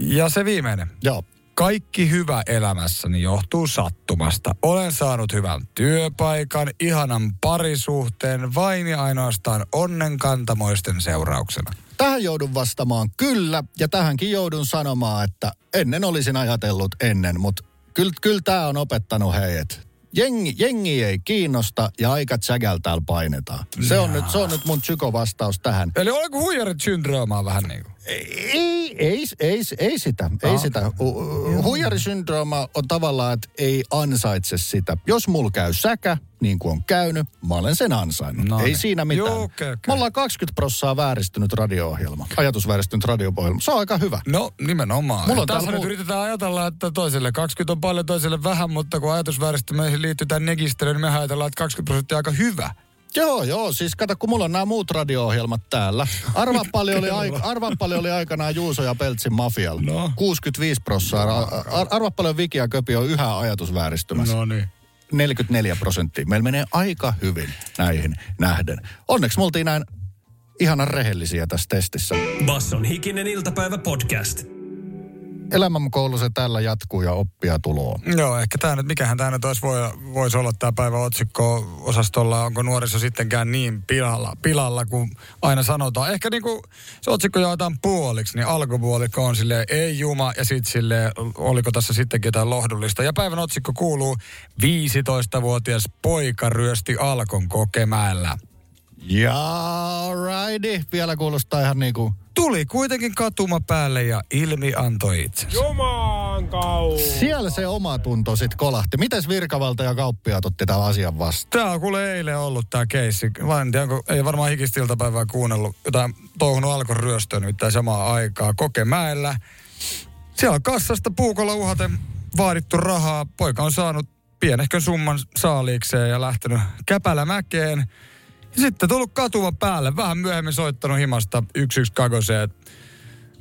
Ja se viimeinen. Joo. Kaikki hyvä elämässäni johtuu sattumasta. Olen saanut hyvän työpaikan, ihanan parisuhteen, vain ja ainoastaan onnenkantamoisten seurauksena. Tähän joudun vastaamaan kyllä, ja tähänkin joudun sanomaan, että ennen olisin ajatellut ennen, mutta kyllä, kyllä tämä on opettanut hei, että jengi, jengi ei kiinnosta ja aika tsägäl täällä painetaan. Se on, nyt, se on nyt mun psykovastaus tähän. Eli oliko huijarit syndroomaa vähän niin kuin? Ei, ei, ei, ei sitä, ei Ah. sitä. Hu- Huijarisyndrooma on tavallaan, että ei ansaitse sitä. Jos mulla käy säkä, niin kuin on käynyt, mä olen sen ansainnut. No Ei siinä mitään. Joo, okei, okei. Me ollaan 20 prossaa vääristynyt radio-ohjelma. Ajatusvääristynyt radio-ohjelma. Se on aika hyvä. No nimenomaan. Mulla on Tässä nyt muu- yritetään ajatella, että toiselle 20 on paljon, toiselle vähän, mutta kun ajatusvääristymiin liittyy tämä negistely, niin me ajatellaan, että 20 prosenttia on aika hyvä. Joo, joo. Siis kato, kun mulla on nämä muut radio-ohjelmat täällä. Arvaa paljon, oli, aik- paljon oli aikanaan Juuso ja Peltsin mafialla. No. 65 prossaa. Ar- arvaa paljon Viki ja Köpi on yhä ajatusvääristymässä. No niin. 44 prosenttia. Meillä menee aika hyvin näihin nähden. Onneksi me oltiin näin ihanan rehellisiä tässä testissä. Basson hikinen iltapäivä podcast. Elämänkoulu se tällä jatkuu ja oppia tuloa. Joo, ehkä tämä nyt, mikähän tämä nyt olisi, voi, voisi olla tämä päivä otsikko-osastolla, onko nuoriso sittenkään niin pilalla, pilalla kuin aina sanotaan. Ehkä niin kuin se otsikko jaetaan puoliksi, niin alkupuolikko on silleen ei juma ja sitten silleen, oliko tässä sittenkin jotain lohdullista. Ja päivän otsikko kuuluu 15-vuotias poika ryösti Alkon kokemäellä. Ja righty. Vielä kuulostaa ihan niin kuin Tuli kuitenkin katuma päälle ja ilmi antoi itsensä. Jumaan kautta. Siellä se oma tunto sitten kolahti. Mites virkavalta ja kauppiaat otti tämän asian vastaan? Tämä on kuule eilen ollut tämä keissi. Mä en tiedä, ei varmaan hikistä iltapäivää kuunnellut. Jotain touhunut alkon ryöstöä nimittäin samaa aikaa Kokemäellä. Siellä on kassasta puukolla uhaten vaadittu rahaa. Poika on saanut pienehkön summan saaliikseen ja lähtenyt käpälämäkeen. Ja sitten tullut katuvan päälle. Vähän myöhemmin soittanut himasta yksi yksi kakoseen.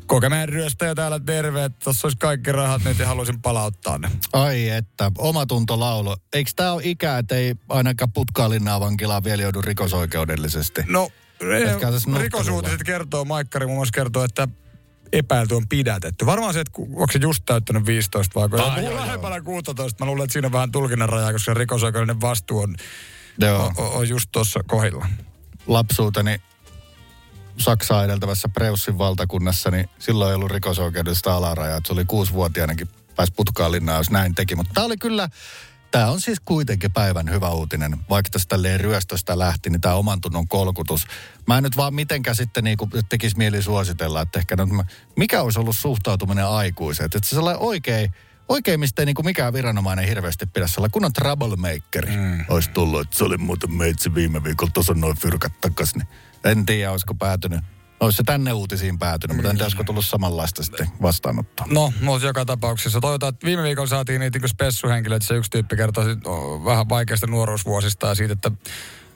Kokemäen ryöstäjä täällä terve, että tossa olisi kaikki rahat nyt ja haluaisin palauttaa ne. Ai että, omatunto laulo. Eikö tämä ole ikä, että ei ainakaan Putkalinnaa vankilaan vielä joudu rikosoikeudellisesti? No, tässä rikosuutiset kertoo, Maikkari muun muassa kertoo, että epäilty on pidätetty. Varmaan se, että onko se just täyttänyt 15 vai joo, joo. lähempänä 16. Mä luulen, että siinä on vähän tulkinnan rajaa, koska rikosoikeudellinen vastuu on, Joo. on, on just tuossa kohdilla. lapsuuteni Saksaa edeltävässä Preussin valtakunnassa, niin silloin ei ollut rikosoikeudellista alarajaa. Se oli kuusivuotiaanakin pääsi putkaan linnaan, jos näin teki. Mutta tämä oli kyllä, tämä on siis kuitenkin päivän hyvä uutinen. Vaikka tästä ryöstöstä lähti, niin tämä oman tunnon kolkutus. Mä en nyt vaan mitenkään sitten niinku tekisi mieli suositella, että ehkä mä- mikä olisi ollut suhtautuminen aikuiseen. Että se sellainen oikein, oikein mistä ei niinku mikään viranomainen hirveästi pidä sellainen kunnon troublemakeri mm. olisi tullut. Että se oli muuten meitsi viime viikolla, tuossa on noin fyrkat takas, niin en tiedä, olisiko päätynyt. Olisi se tänne uutisiin päätynyt, mutta en tiedä, olisiko tullut samanlaista sitten vastaanottoa. No, mutta joka tapauksessa. Toivotaan, että viime viikolla saatiin niitä niin spessuhenkilöitä. Se yksi tyyppi kertoi vähän vaikeista nuoruusvuosista ja siitä, että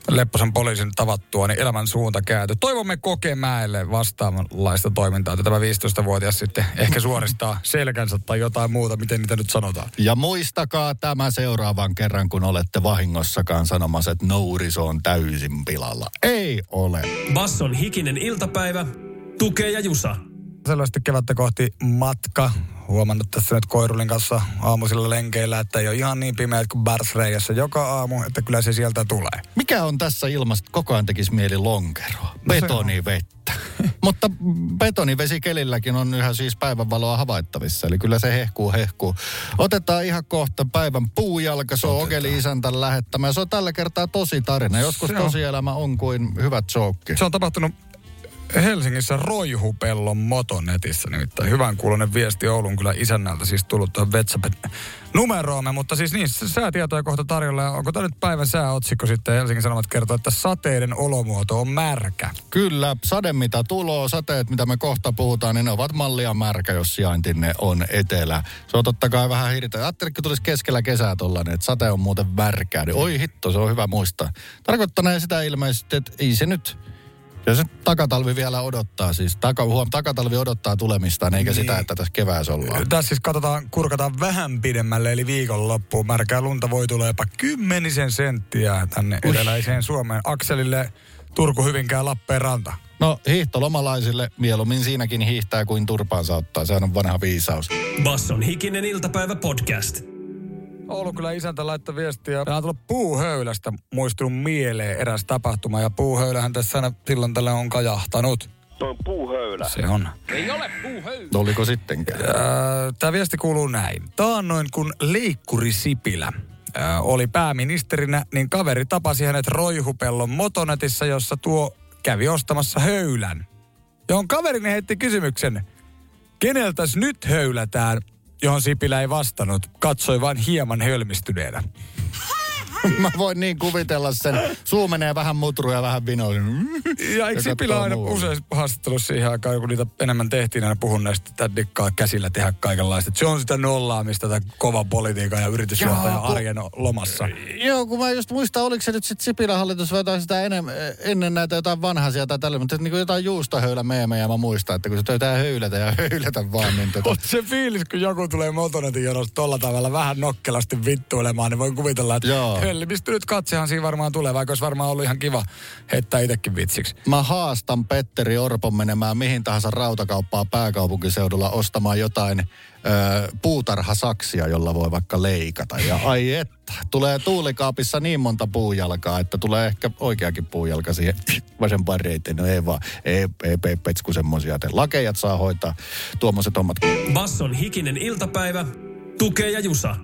Lepposen poliisin tavattua, niin elämän suunta käänty. Toivomme Kokemäelle vastaavanlaista toimintaa, että tämä 15-vuotias sitten ehkä suoristaa selkänsä tai jotain muuta, miten niitä nyt sanotaan. Ja muistakaa tämä seuraavan kerran, kun olette vahingossakaan sanomassa, että nouriso on täysin pilalla. Ei ole. Basson hikinen iltapäivä. Tukee ja Jusa. Selvästi kevättä kohti matka. Huomannut tässä nyt koirulin kanssa aamuisilla lenkeillä, että ei ole ihan niin pimeät kuin Barsreijassa joka aamu, että kyllä se sieltä tulee. Mikä on tässä ilmasta koko ajan tekisi mieli lonkeroa? No se on. Betonivettä. Mutta betonivesikelilläkin on yhä siis päivänvaloa havaittavissa. Eli kyllä se hehkuu, hehkuu. Otetaan ihan kohta päivän puujalka. Se on Ogeli isäntä lähettämä. Se on tällä kertaa tosi tarina. Joskus Se tosielämä on kuin hyvä joke. Se on tapahtunut Helsingissä Roihupellon motonetissä, nimittäin hyvän kuulonen viesti Oulun kyllä isännältä siis tullut tuohon Vetsapet numeroomme, mutta siis niin, säätietoja kohta tarjolla. Onko tämä nyt päivän sääotsikko sitten? Helsingin Sanomat kertoo, että sateiden olomuoto on märkä. Kyllä, sade mitä tuloa, sateet mitä me kohta puhutaan, niin ne ovat mallia märkä, jos sijaintinne on etelä. Se on totta kai vähän hirveä. Ajattelin, kun tulisi keskellä kesää tollainen, että sate on muuten märkää. Niin oi hitto, se on hyvä muistaa. Tarkoittaneen sitä ilmeisesti, että ei se nyt... Ja se takatalvi vielä odottaa siis. Taka, huom, takatalvi odottaa tulemistaan, eikä niin. sitä, että tässä keväässä ollaan. Tässä siis katsotaan, kurkataan vähän pidemmälle, eli viikonloppuun. Märkää lunta voi tulla jopa kymmenisen senttiä tänne Uish. eteläiseen Suomeen. Akselille Turku, Hyvinkää, Lappeenranta. No hiihtolomalaisille mieluummin siinäkin hiihtää kuin turpaansa ottaa. Sehän on vanha viisaus. Basson hikinen iltapäivä podcast. Oulu kyllä isäntä laittoi viestiä. Tämä on tullut puuhöylästä muistunut mieleen eräs tapahtuma. Ja puuhöylähän tässä aina silloin tällä on kajahtanut. Tuo on puuhöylä. Se on. Ei ole puuhöylä. Oliko sittenkään? Tämä viesti kuuluu näin. Taannoin kun Leikkuri Sipilä ää, oli pääministerinä, niin kaveri tapasi hänet Roihupellon motonetissa, jossa tuo kävi ostamassa höylän. Johon kaverini heitti kysymyksen, keneltäs nyt höylätään, johon Sipilä ei vastannut, katsoi vain hieman hölmistyneenä. Mä voin niin kuvitella sen. Suu menee vähän mutruja ja vähän vinoja. Ja eikö Sipilä aina usein haastattelussa siihen aikaan, kun niitä enemmän tehtiin, aina puhun näistä, että dikkaa käsillä tehdä kaikenlaista. Se on sitä nollaamista, tätä kovan politiikan ja yritysjohtajan arjen lomassa. Joo, kun mä just muistan, oliko se nyt sitten Sipilän hallitus vai jotain sitä ennen, ennen näitä jotain vanhaisia tai tällä, mutta niin jotain juustohöylä meemejä mä muistan, että kun se töitään höylätä ja höylätä vaan, niin tota, se fiilis, kun joku tulee motonetin jonosta tolla tavalla vähän nokkelasti vittuilemaan, niin voin kuvitella, että Joo. Helmistynyt katsehan siinä varmaan tulee, vaikka olisi varmaan ollut ihan kiva heittää itsekin vitsiksi. Mä haastan Petteri Orpon menemään mihin tahansa rautakauppaa pääkaupunkiseudulla ostamaan jotain ö, puutarhasaksia, jolla voi vaikka leikata. Ja ai että, tulee tuulikaapissa niin monta puujalkaa, että tulee ehkä oikeakin puujalka siihen vasempaan reiteen. No ei vaan, ei, ei, ei petsku semmosia. te. Lakejat saa hoitaa tuommoiset hommat. Basson hikinen iltapäivä. Tukee ja Jusa.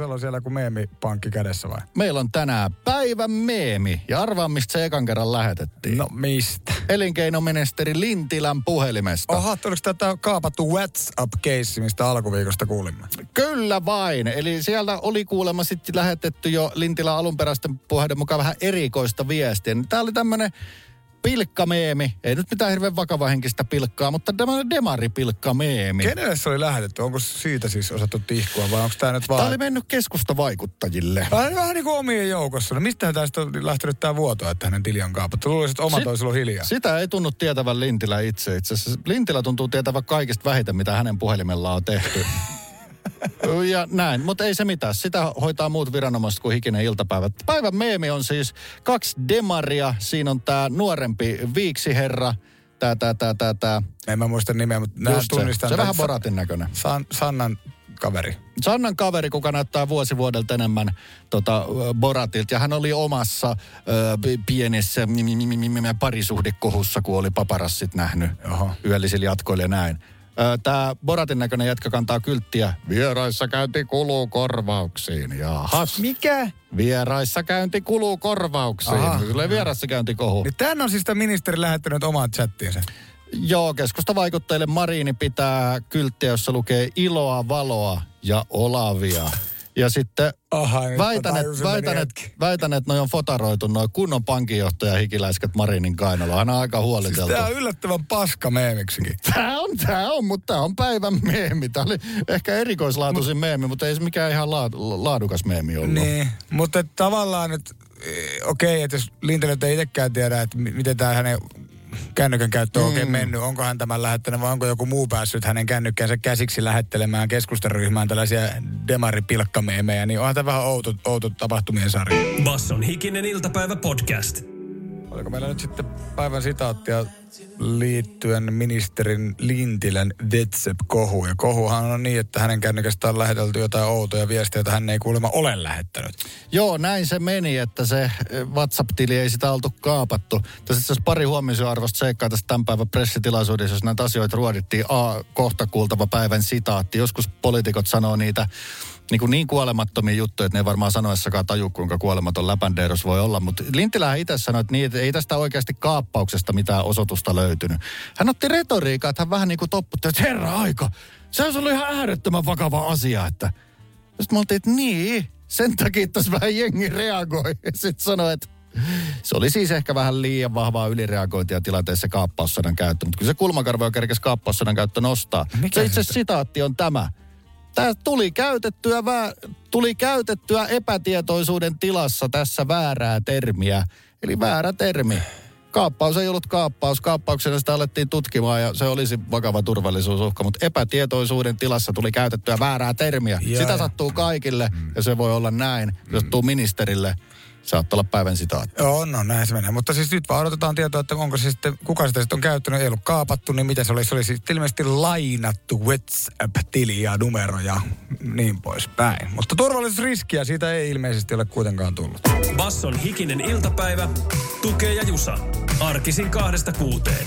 On siellä kuin meemipankki kädessä vai? Meillä on tänään päivän meemi. Ja arvaa, mistä se ekan kerran lähetettiin. No mistä? Elinkeinoministeri Lintilän puhelimesta. Oha, oliko tätä kaapattu WhatsApp-keissi, mistä alkuviikosta kuulimme? Kyllä vain. Eli sieltä oli kuulemma sitten lähetetty jo Lintilän alunperäisten puheiden mukaan vähän erikoista viestiä. Tämä oli tämmöinen pilkkameemi. Ei nyt mitään hirveän vakavahenkistä pilkkaa, mutta tämmöinen demaripilkkameemi. Kenelle se oli lähetetty? Onko siitä siis osattu tihkua vai onko tämä nyt vaan... Tämä oli mennyt keskustavaikuttajille. Vähän, vähän niin kuin omien joukossa. No mistä tästä on lähtenyt tämä vuoto, että hänen tili on kaapattu? Luulisin, että oma Sit- toisi ollut hiljaa. Sitä ei tunnu tietävän Lintilä itse. Itse asiassa Lintilä tuntuu tietävän kaikista vähiten, mitä hänen puhelimellaan on tehty. ja näin, mutta ei se mitään. Sitä hoitaa muut viranomaiset kuin hikinen iltapäivä. Päivän meemi on siis kaksi demaria. Siinä on tämä nuorempi viiksiherra. Tää, tää, tää, tää, tää. En mä muista nimeä, mutta nämä Just se. tunnistan. Se tämän vähän Boratin näköinen. San, Sannan kaveri. Sannan kaveri, kuka näyttää vuosi vuodelta enemmän tota, Boratilta. Ja hän oli omassa ö, pienessä parisuhdekohussa, kun oli paparassit nähnyt Oho. yöllisillä jatkoilla ja näin. Tämä Boratin näköinen jätkä kantaa kylttiä. Vieraissa käynti kuluu korvauksiin. Jahas. Mikä? Vieraissa käynti kuluu korvauksiin. Aha. Tulee vierassa käynti kohu. Niin tän on siis ministeri lähettänyt omaan chattiinsa. Joo, keskusta vaikuttajille Mariini pitää kylttiä, jossa lukee iloa, valoa ja olavia. Ja sitten Aha, väitän, että väitän, et, väitän, et noi on fotaroitu noin kunnon pankinjohtaja hikiläiskät Marinin kainaloa. Hän on aika Siis huoliteltu. tää on yllättävän paska meemiksikin. Tää on, tää on, mutta tää on päivän meemi. Tää oli ehkä erikoislaatuisin meemi, mutta ei se mikään ihan laad, laadukas meemi ollut. Niin, mutta tavallaan nyt, okei, okay, että jos Lintelö ei itsekään tiedä, että mi- miten tämä hänen kännykän käyttö on oikein mennyt, onko hän tämän lähettänyt vai onko joku muu päässyt hänen kännykkänsä käsiksi lähettelemään keskustaryhmään tällaisia demaripilkkameemejä, niin onhan tämä vähän outo, outo tapahtumien sarja. Basson hikinen iltapäivä podcast. Oliko meillä nyt sitten päivän sitaattia liittyen ministerin Lintilän WhatsApp-kohuun? Ja kohuhan on niin, että hänen kännykästä on lähetelty jotain outoja viestejä, joita hän ei kuulemma ole lähettänyt. Joo, näin se meni, että se eh, WhatsApp-tili ei sitä oltu kaapattu. Tässä itse pari huomioarvosta seikkaa tästä tämän päivän pressitilaisuudessa, jos näitä asioita ruodittiin. A, kohta kuultava päivän sitaatti. Joskus poliitikot sanoo niitä niin, kuin niin kuolemattomia juttuja, että ne ei varmaan sanoessakaan taju, kuinka kuolematon läpändeeros voi olla. Mutta Lintilä itse sanoi, että, niin, että ei tästä oikeasti kaappauksesta mitään osoitusta löytynyt. Hän otti retoriikaa, että hän vähän niin kuin topputti, että herra aika, se olisi ollut ihan äärettömän vakava asia, että sitten me oltiin, että niin, sen takia tässä vähän jengi reagoi. Ja sitten sanoi, että se oli siis ehkä vähän liian vahvaa ylireagointia tilanteessa kaappaussanan käyttö, mutta kyllä se kulmakarvo kerkesi kaappaussanan käyttö nostaa. Mikä se itse se- sitaatti on tämä. Tämä tuli käytettyä, vä, tuli käytettyä epätietoisuuden tilassa tässä väärää termiä. Eli väärä termi. Kaappaus ei ollut kaappaus. Kaappauksena sitä alettiin tutkimaan ja se olisi vakava turvallisuusuhka, mutta epätietoisuuden tilassa tuli käytettyä väärää termiä. Joo, sitä sattuu kaikille ja se voi olla näin. Jos tuu ministerille, saattaa olla päivän sitaatti. Joo, no näin se menee. Mutta siis nyt vaan odotetaan tietoa, että onko se sitten, kuka sitä sitten on käyttänyt, ei ollut kaapattu, niin mitä se oli? Se oli siis ilmeisesti lainattu WhatsApp-tili ja numero ja niin poispäin. Mutta turvallisuusriskiä siitä ei ilmeisesti ole kuitenkaan tullut. Basson hikinen iltapäivä. Tukee ja Jusa. Arkisin kahdesta kuuteen.